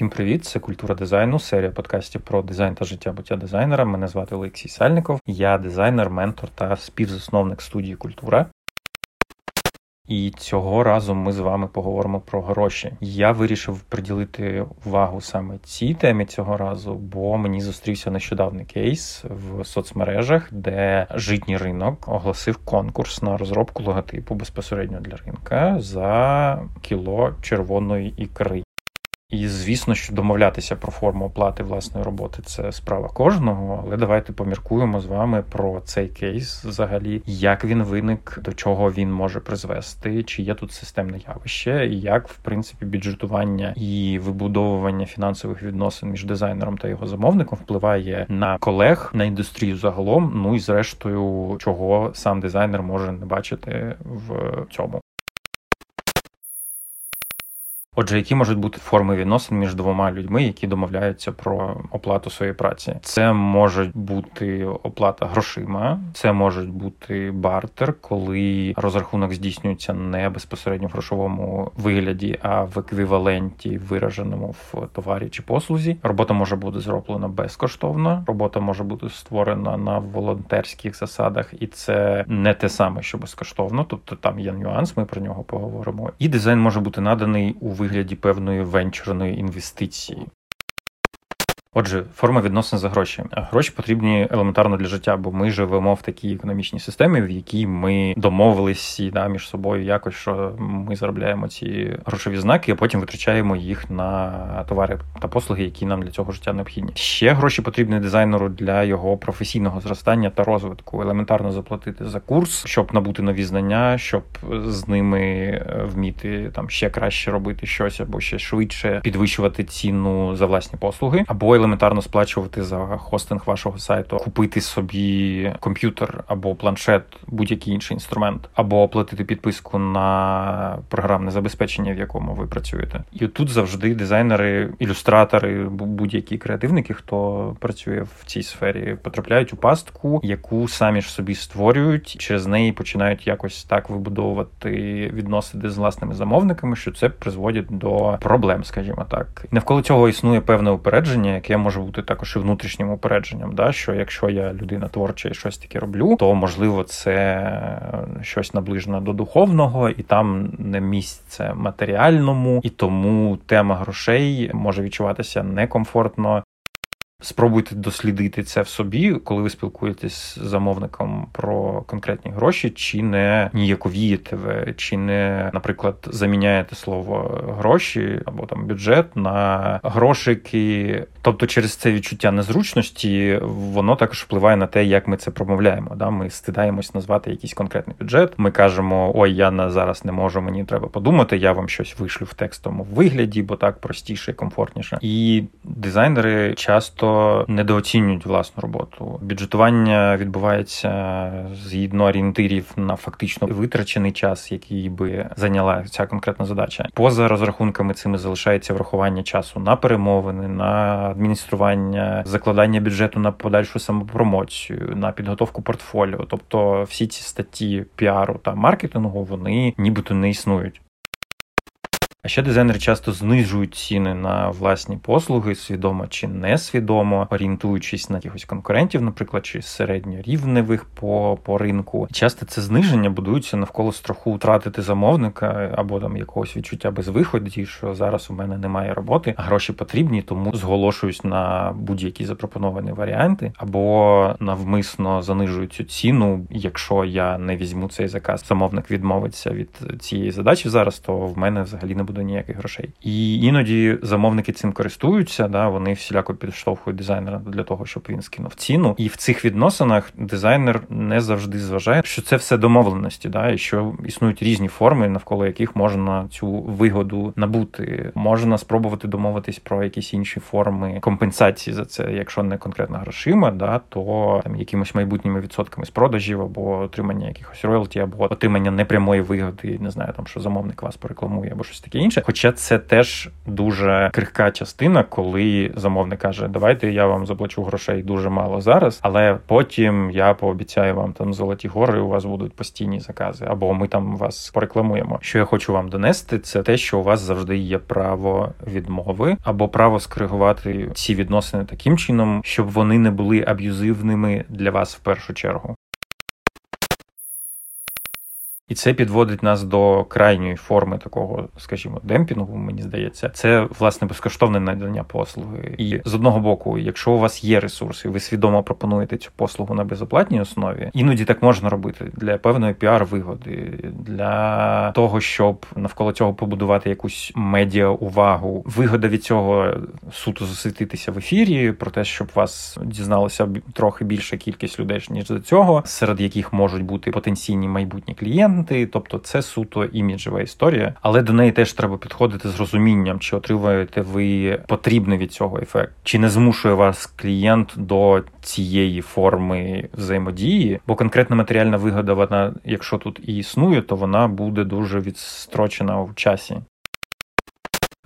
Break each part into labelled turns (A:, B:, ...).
A: Всім привіт! Це культура дизайну, серія подкастів про дизайн та життя буття дизайнера. Мене звати Олексій Сальников. Я дизайнер, ментор та співзасновник студії Культура. І цього разу ми з вами поговоримо про гроші. Я вирішив приділити увагу саме цій темі цього разу, бо мені зустрівся нещодавний кейс в соцмережах, де житній ринок оголосив конкурс на розробку логотипу безпосередньо для ринка за кіло червоної ікри. І звісно, що домовлятися про форму оплати власної роботи це справа кожного. Але давайте поміркуємо з вами про цей кейс, взагалі, як він виник, до чого він може призвести, чи є тут системне явище, і як в принципі бюджетування і вибудовування фінансових відносин між дизайнером та його замовником впливає на колег, на індустрію загалом. Ну і зрештою, чого сам дизайнер може не бачити в цьому. Отже, які можуть бути форми відносин між двома людьми, які домовляються про оплату своєї праці? Це може бути оплата грошима, це може бути бартер, коли розрахунок здійснюється не безпосередньо в грошовому вигляді, а в еквіваленті, вираженому в товарі чи послузі. Робота може бути зроблена безкоштовно. Робота може бути створена на волонтерських засадах, і це не те саме, що безкоштовно. Тобто там є нюанс, ми про нього поговоримо. І дизайн може бути наданий у вигляді певної венчурної інвестиції. Отже, форма відносин за гроші. Гроші потрібні елементарно для життя, бо ми живемо в такій економічній системі, в якій ми домовились да, між собою якось, що ми заробляємо ці грошові знаки, а потім витрачаємо їх на товари та послуги, які нам для цього життя необхідні. Ще гроші потрібні дизайнеру для його професійного зростання та розвитку. Елементарно заплатити за курс, щоб набути нові знання, щоб з ними е, вміти там ще краще робити щось або ще швидше підвищувати ціну за власні послуги, або елементарно сплачувати за хостинг вашого сайту, купити собі комп'ютер або планшет, будь-який інший інструмент, або оплатити підписку на програмне забезпечення, в якому ви працюєте. І тут завжди дизайнери, ілюстратори, будь-які креативники, хто працює в цій сфері, потрапляють у пастку, яку самі ж собі створюють, через неї починають якось так вибудовувати відносини з власними замовниками, що це призводить до проблем, скажімо так. Навколо цього існує певне упередження, яке яке може бути також і внутрішнім упередженням. Да? Що якщо я людина творча і щось таке роблю, то можливо це щось наближено до духовного, і там не місце матеріальному, і тому тема грошей може відчуватися некомфортно. Спробуйте дослідити це в собі, коли ви спілкуєтесь з замовником про конкретні гроші, чи не ніяковієте ви, чи не, наприклад, заміняєте слово гроші або там бюджет на грошики. Тобто, через це відчуття незручності воно також впливає на те, як ми це промовляємо. Да? Ми стидаємось назвати якийсь конкретний бюджет. Ми кажемо, ой, я на зараз не можу, мені треба подумати. Я вам щось вишлю в текстовому вигляді, бо так простіше і комфортніше. І дизайнери часто недооцінюють власну роботу. Бюджетування відбувається згідно орієнтирів на фактично витрачений час, який би зайняла ця конкретна задача. Поза розрахунками цими залишається врахування часу на перемовини, на адміністрування, закладання бюджету на подальшу самопромоцію, на підготовку портфоліо. Тобто всі ці статті піару та маркетингу вони нібито не існують. А ще дизайнери часто знижують ціни на власні послуги, свідомо чи несвідомо, орієнтуючись на якихось конкурентів, наприклад, чи середньорівневих по по ринку. Часто це зниження будується навколо страху втратити замовника або там якогось відчуття безвиході, що зараз у мене немає роботи, а гроші потрібні, тому зголошуюсь на будь-які запропоновані варіанти, або навмисно занижую цю ціну. Якщо я не візьму цей заказ, замовник відмовиться від цієї задачі зараз, то в мене взагалі не буде ніяких грошей. І іноді замовники цим користуються, да, вони всіляко підштовхують дизайнера для того, щоб він скинув ціну. І в цих відносинах дизайнер не завжди зважає, що це все домовленості, да, і що існують різні форми, навколо яких можна цю вигоду набути. Можна спробувати домовитись про якісь інші форми компенсації за це, якщо не конкретно грошима, да, то там якимось майбутніми відсотками з продажів або отримання якихось роялті, або отримання непрямої вигоди, не знаю, там що замовник вас порекламує, або щось таке інше. Хоча це теж дуже крихка частина, коли замовник каже, давайте я вам заплачу грошей дуже мало зараз, але потім я пообіцяю вам там золоті гори. У вас будуть постійні закази, або ми там вас порекламуємо. Що я хочу вам донести, це те, що у вас завжди є право відмови або право скоригувати ці відносини таким чином, щоб вони не були аб'юзивними для вас в першу чергу. І це підводить нас до крайньої форми такого, скажімо, демпінгу. Мені здається, це власне безкоштовне надання послуги. І з одного боку, якщо у вас є ресурси, ви свідомо пропонуєте цю послугу на безоплатній основі, іноді так можна робити для певної піар-вигоди, для того, щоб навколо цього побудувати якусь медіа увагу. Вигода від цього суто засвітитися в ефірі, про те, щоб вас дізналося трохи більша кількість людей ніж до цього, серед яких можуть бути потенційні майбутні клієнти клієнти, тобто це суто іміджева історія, але до неї теж треба підходити з розумінням, чи отримуєте ви потрібний від цього ефект, чи не змушує вас клієнт до цієї форми взаємодії, бо конкретна матеріальна вигода, вона, якщо тут і існує, то вона буде дуже відстрочена в часі.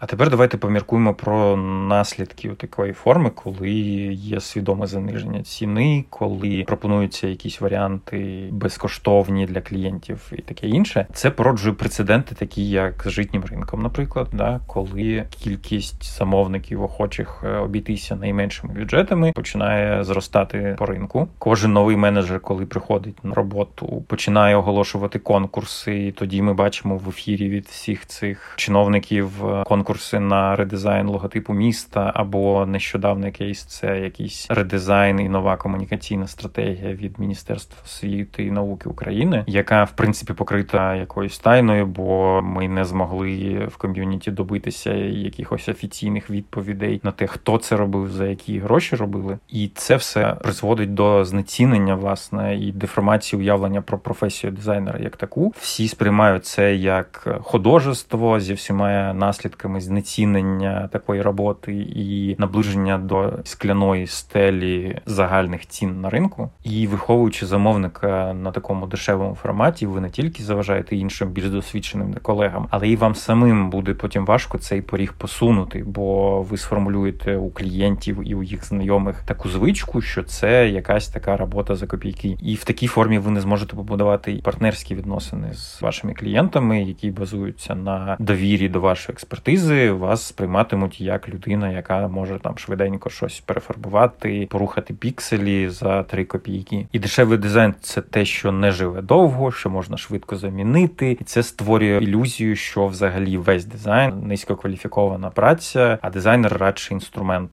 A: А тепер давайте поміркуємо про наслідки такої форми, коли є свідоме заниження ціни, коли пропонуються якісь варіанти безкоштовні для клієнтів і таке інше. Це породжує прецеденти, такі як з житнім ринком, наприклад, да, коли кількість замовників охочих е, обійтися найменшими бюджетами починає зростати по ринку. Кожен новий менеджер, коли приходить на роботу, починає оголошувати конкурси. і Тоді ми бачимо в ефірі від всіх цих чиновників е, конкурс конкурси на редизайн логотипу міста, або нещодавний кейс це якийсь редизайн і нова комунікаційна стратегія від Міністерства освіти і науки України, яка в принципі покрита якоюсь тайною, бо ми не змогли в ком'юніті добитися якихось офіційних відповідей на те, хто це робив, за які гроші робили, і це все призводить до знецінення власне і деформації уявлення про професію дизайнера як таку. Всі сприймають це як художество зі всіма наслідками знецінення такої роботи і наближення до скляної стелі загальних цін на ринку. І виховуючи замовника на такому дешевому форматі, ви не тільки заважаєте іншим більш досвідченим колегам, але і вам самим буде потім важко цей поріг посунути, бо ви сформулюєте у клієнтів і у їх знайомих таку звичку, що це якась така робота за копійки, і в такій формі ви не зможете побудувати партнерські відносини з вашими клієнтами, які базуються на довірі до вашої експертизи експертизи вас сприйматимуть як людина, яка може там швиденько щось перефарбувати, порухати пікселі за три копійки. І дешевий дизайн це те, що не живе довго, що можна швидко замінити, і це створює ілюзію, що взагалі весь дизайн низькокваліфікована праця, а дизайнер радше інструмент.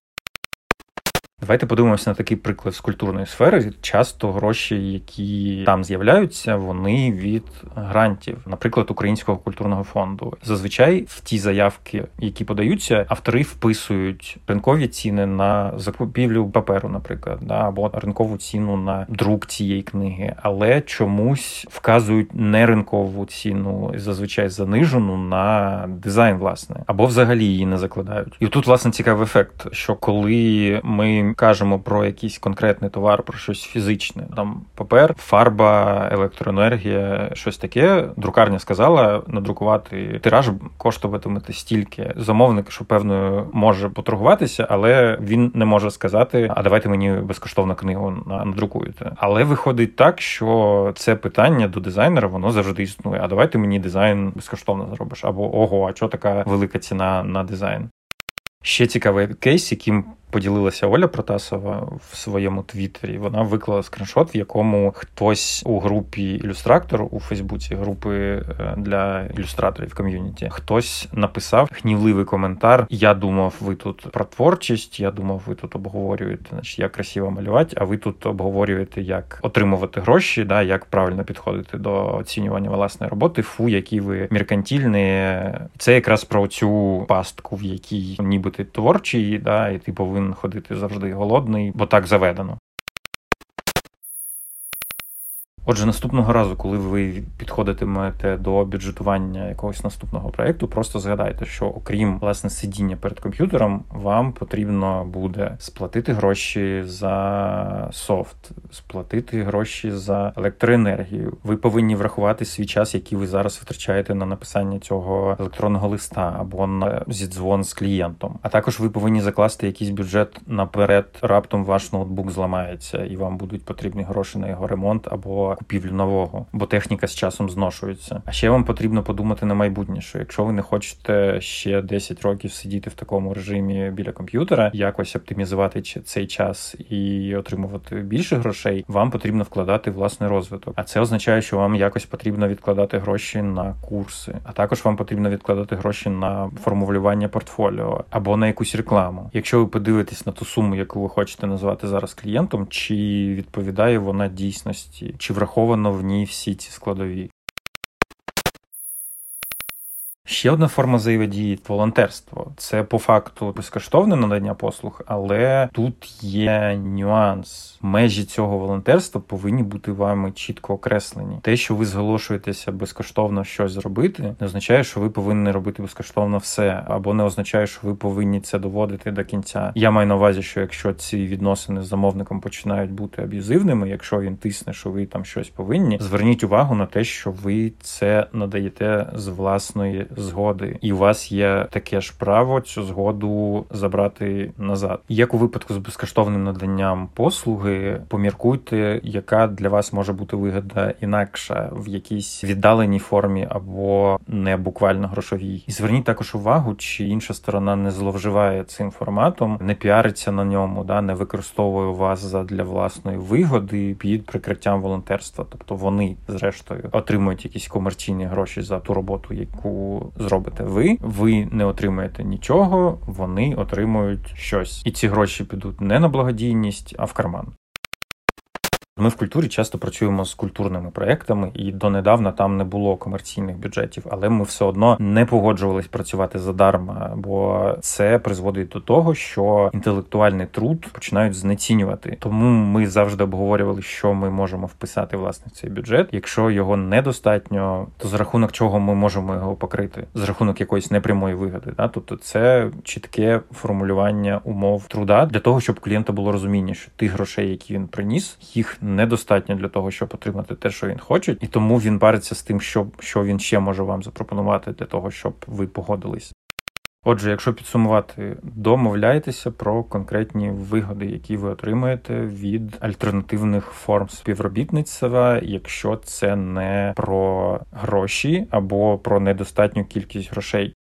A: Давайте подивимося на такий приклад з культурної сфери. Часто гроші, які там з'являються, вони від грантів, наприклад, Українського культурного фонду. Зазвичай в ті заявки, які подаються, автори вписують ринкові ціни на закупівлю паперу, наприклад, да, або ринкову ціну на друк цієї книги, але чомусь вказують не ринкову ціну, зазвичай занижену на дизайн, власне, або взагалі її не закладають. І тут власне цікавий ефект, що коли ми кажемо про якийсь конкретний товар, про щось фізичне, там папер, фарба, електроенергія, щось таке. Друкарня сказала надрукувати тираж коштуватиме стільки. Замовник, що певно може поторгуватися, але він не може сказати: а давайте мені безкоштовно книгу надрукуєте. Але виходить так, що це питання до дизайнера, воно завжди існує. А давайте мені дизайн безкоштовно зробиш. Або ого, а що така велика ціна на дизайн? Ще цікавий кейс, яким поділилася Оля Протасова в своєму твіттері. Вона виклала скріншот, в якому хтось у групі ілюстрактор у Фейсбуці, групи е, для ілюстраторів ком'юніті, хтось написав гнівливий коментар. Я думав, ви тут про творчість. Я думав, ви тут обговорюєте, значить, як красиво малювати, а ви тут обговорюєте, як отримувати гроші, да, як правильно підходити до оцінювання власної роботи. Фу, які ви меркантільні. Це якраз про цю пастку, в якій ніби ти творчий, да, і ти повинен повинен ходити завжди голодний, бо так заведено. Отже, наступного разу, коли ви підходитимете до бюджетування якогось наступного проєкту, просто згадайте, що окрім власне сидіння перед комп'ютером, вам потрібно буде сплатити гроші за софт, сплатити гроші за електроенергію. Ви повинні врахувати свій час, який ви зараз витрачаєте на написання цього електронного листа або на зідзвон з клієнтом. А також ви повинні закласти якийсь бюджет наперед. Раптом ваш ноутбук зламається, і вам будуть потрібні гроші на його ремонт або купівлю нового, бо техніка з часом зношується. А ще вам потрібно подумати на майбутнє, що якщо ви не хочете ще 10 років сидіти в такому режимі біля комп'ютера, якось оптимізувати цей час і отримувати більше грошей, вам потрібно вкладати власний розвиток. А це означає, що вам якось потрібно відкладати гроші на курси, а також вам потрібно відкладати гроші на формулювання портфоліо або на якусь рекламу. Якщо ви подивитесь на ту суму, яку ви хочете назвати зараз клієнтом, чи відповідає вона дійсності, чи враховано в ній всі ці складові. Ще одна форма взаємодії волонтерство. Це по факту безкоштовне надання послуг, але тут є нюанс. Межі цього волонтерства повинні бути вами чітко окреслені. Те, що ви зголошуєтеся безкоштовно щось зробити, не означає, що ви повинні робити безкоштовно все, або не означає, що ви повинні це доводити до кінця. Я маю на увазі, що якщо ці відносини з замовником починають бути аб'юзивними, якщо він тисне, що ви там щось повинні, зверніть увагу на те, що ви це надаєте з власної згоди, і у вас є таке ж право цю згоду забрати назад. Як у випадку з безкоштовним наданням послуги, поміркуйте, яка для вас може бути вигода інакша в якійсь віддаленій формі або не буквально грошовій. І зверніть також увагу, чи інша сторона не зловживає цим форматом, не піариться на ньому, да не використовує вас для власної вигоди під прикриттям волонтерства. Тобто вони, зрештою, отримують якісь комерційні гроші за ту роботу, яку зробите ви, ви не отримаєте нічого, вони отримують щось, і ці гроші підуть не на благодійність, а в карман. Ми в культурі часто працюємо з культурними проектами, і донедавна там не було комерційних бюджетів, але ми все одно не погоджувались працювати задарма, бо це призводить до того, що інтелектуальний труд починають знецінювати. Тому ми завжди обговорювали, що ми можемо вписати власне в цей бюджет. Якщо його недостатньо, то за рахунок чого ми можемо його покрити, з рахунок якоїсь непрямої вигоди. Да? Тобто, це чітке формулювання умов труда для того, щоб клієнта було розуміння, що тих грошей, які він приніс, їх недостатньо для того, щоб отримати те, що він хоче, і тому він париться з тим, що, що він ще може вам запропонувати для того, щоб ви погодились. Отже, якщо підсумувати, домовляйтеся про конкретні вигоди, які ви отримаєте від альтернативних форм співробітництва, якщо це не про гроші або про недостатню кількість грошей.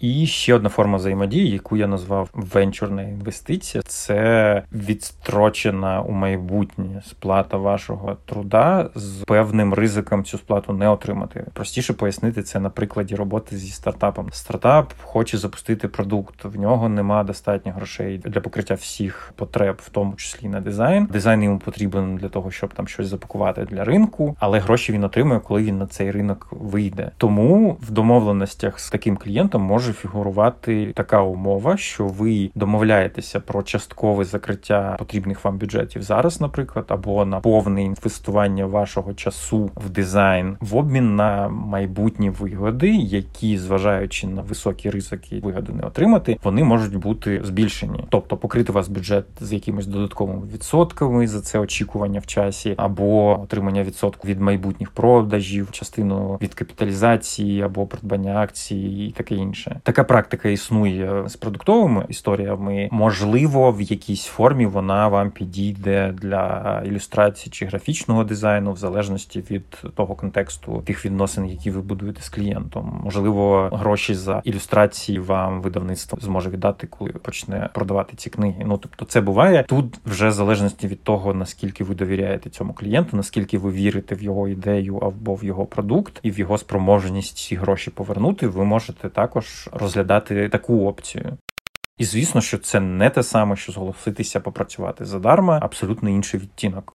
A: І ще одна форма взаємодії, яку я назвав венчурна інвестиція, це відстрочена у майбутнє сплата вашого труда з певним ризиком цю сплату не отримати. Простіше пояснити це на прикладі роботи зі стартапом. Стартап хоче запустити продукт, в нього нема достатньо грошей для покриття всіх потреб, в тому числі на дизайн. Дизайн йому потрібен для того, щоб там щось запакувати для ринку, але гроші він отримує, коли він на цей ринок вийде. Тому в домовленостях з таким клієнтом може може фігурувати така умова, що ви домовляєтеся про часткове закриття потрібних вам бюджетів зараз, наприклад, або на повне інвестування вашого часу в дизайн в обмін на майбутні вигоди, які, зважаючи на високі ризики, вигоди не отримати, вони можуть бути збільшені, тобто покрити вас бюджет з якимись додатковими відсотками за це очікування в часі, або отримання відсотку від майбутніх продажів, частину від капіталізації або придбання акцій і таке інше. Така практика існує з продуктовими історіями. Можливо, в якійсь формі вона вам підійде для ілюстрації чи графічного дизайну, в залежності від того контексту тих відносин, які ви будуєте з клієнтом. Можливо, гроші за ілюстрації вам видавництво зможе віддати, коли почне продавати ці книги. Ну тобто, це буває тут вже в залежності від того, наскільки ви довіряєте цьому клієнту, наскільки ви вірите в його ідею або в його продукт і в його спроможність ці гроші повернути. Ви можете також розглядати таку опцію. І звісно, що це не те саме, що зголоситися попрацювати задарма, абсолютно інший відтінок.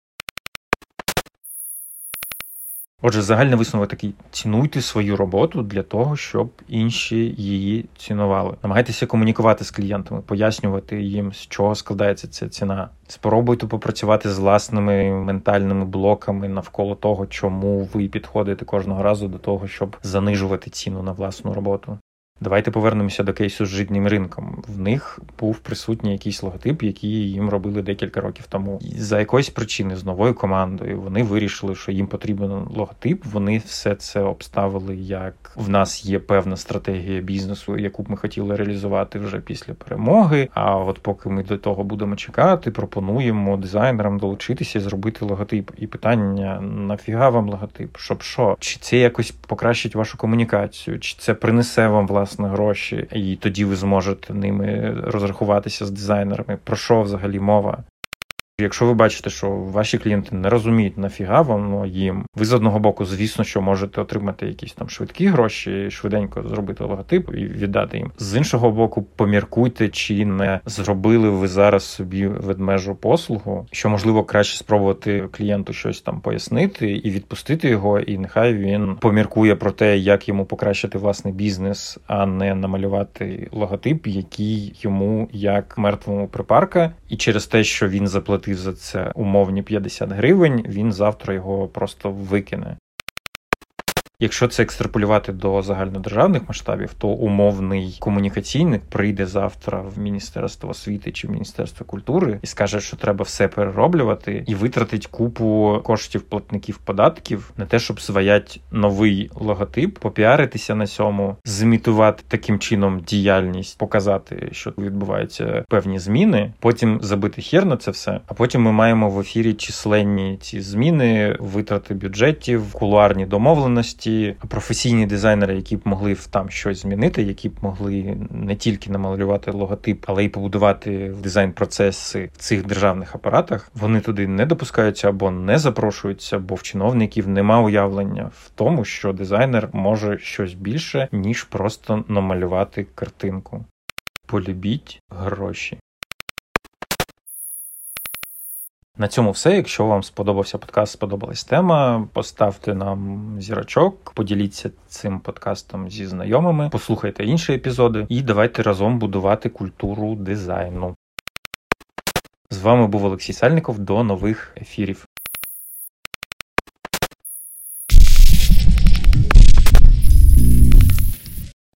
A: Отже, загальний висновок такий: цінуйте свою роботу для того, щоб інші її цінували. Намагайтеся комунікувати з клієнтами, пояснювати їм, з чого складається ця ціна. Спробуйте попрацювати з власними ментальними блоками навколо того, чому ви підходите кожного разу до того, щоб занижувати ціну на власну роботу. Давайте повернемося до кейсу з житнім ринком. В них був присутній якийсь логотип, який їм робили декілька років тому. І За якоїсь причини з новою командою вони вирішили, що їм потрібен логотип. Вони все це обставили як в нас є певна стратегія бізнесу, яку б ми хотіли реалізувати вже після перемоги. А от поки ми до того будемо чекати, пропонуємо дизайнерам долучитися і зробити логотип. І питання нафіга вам логотип? Щоб що? Чи це якось покращить вашу комунікацію? Чи це принесе вам власне? Власне гроші, і тоді ви зможете ними розрахуватися з дизайнерами. Про що взагалі мова? Якщо ви бачите, що ваші клієнти не розуміють нафіга воно їм, ви з одного боку, звісно, що можете отримати якісь там швидкі гроші, швиденько зробити логотип і віддати їм. З іншого боку, поміркуйте, чи не зробили ви зараз собі ведмежу послугу, що можливо краще спробувати клієнту щось там пояснити і відпустити його, і нехай він поміркує про те, як йому покращити власний бізнес, а не намалювати логотип, який йому як мертвому припарка, і через те, що він заплатив за це умовні 50 гривень, він завтра його просто викине. Якщо це екстраполювати до загальнодержавних масштабів, то умовний комунікаційник прийде завтра в міністерство освіти чи в міністерство культури і скаже, що треба все перероблювати, і витратить купу коштів платників податків на те, щоб зваять новий логотип, попіаритися на цьому, зімітувати таким чином діяльність, показати, що відбуваються певні зміни. Потім забити хер на це все. А потім ми маємо в ефірі численні ці зміни, витрати бюджетів, кулуарні домовленості ті професійні дизайнери, які б могли там щось змінити, які б могли не тільки намалювати логотип, але й побудувати дизайн-процеси в цих державних апаратах, вони туди не допускаються або не запрошуються, бо в чиновників нема уявлення в тому, що дизайнер може щось більше ніж просто намалювати картинку. Полюбіть гроші. На цьому все. Якщо вам сподобався подкаст, сподобалась тема, поставте нам зірочок, поділіться цим подкастом зі знайомими, послухайте інші епізоди і давайте разом будувати культуру дизайну. З вами був Олексій Сальников. До нових ефірів.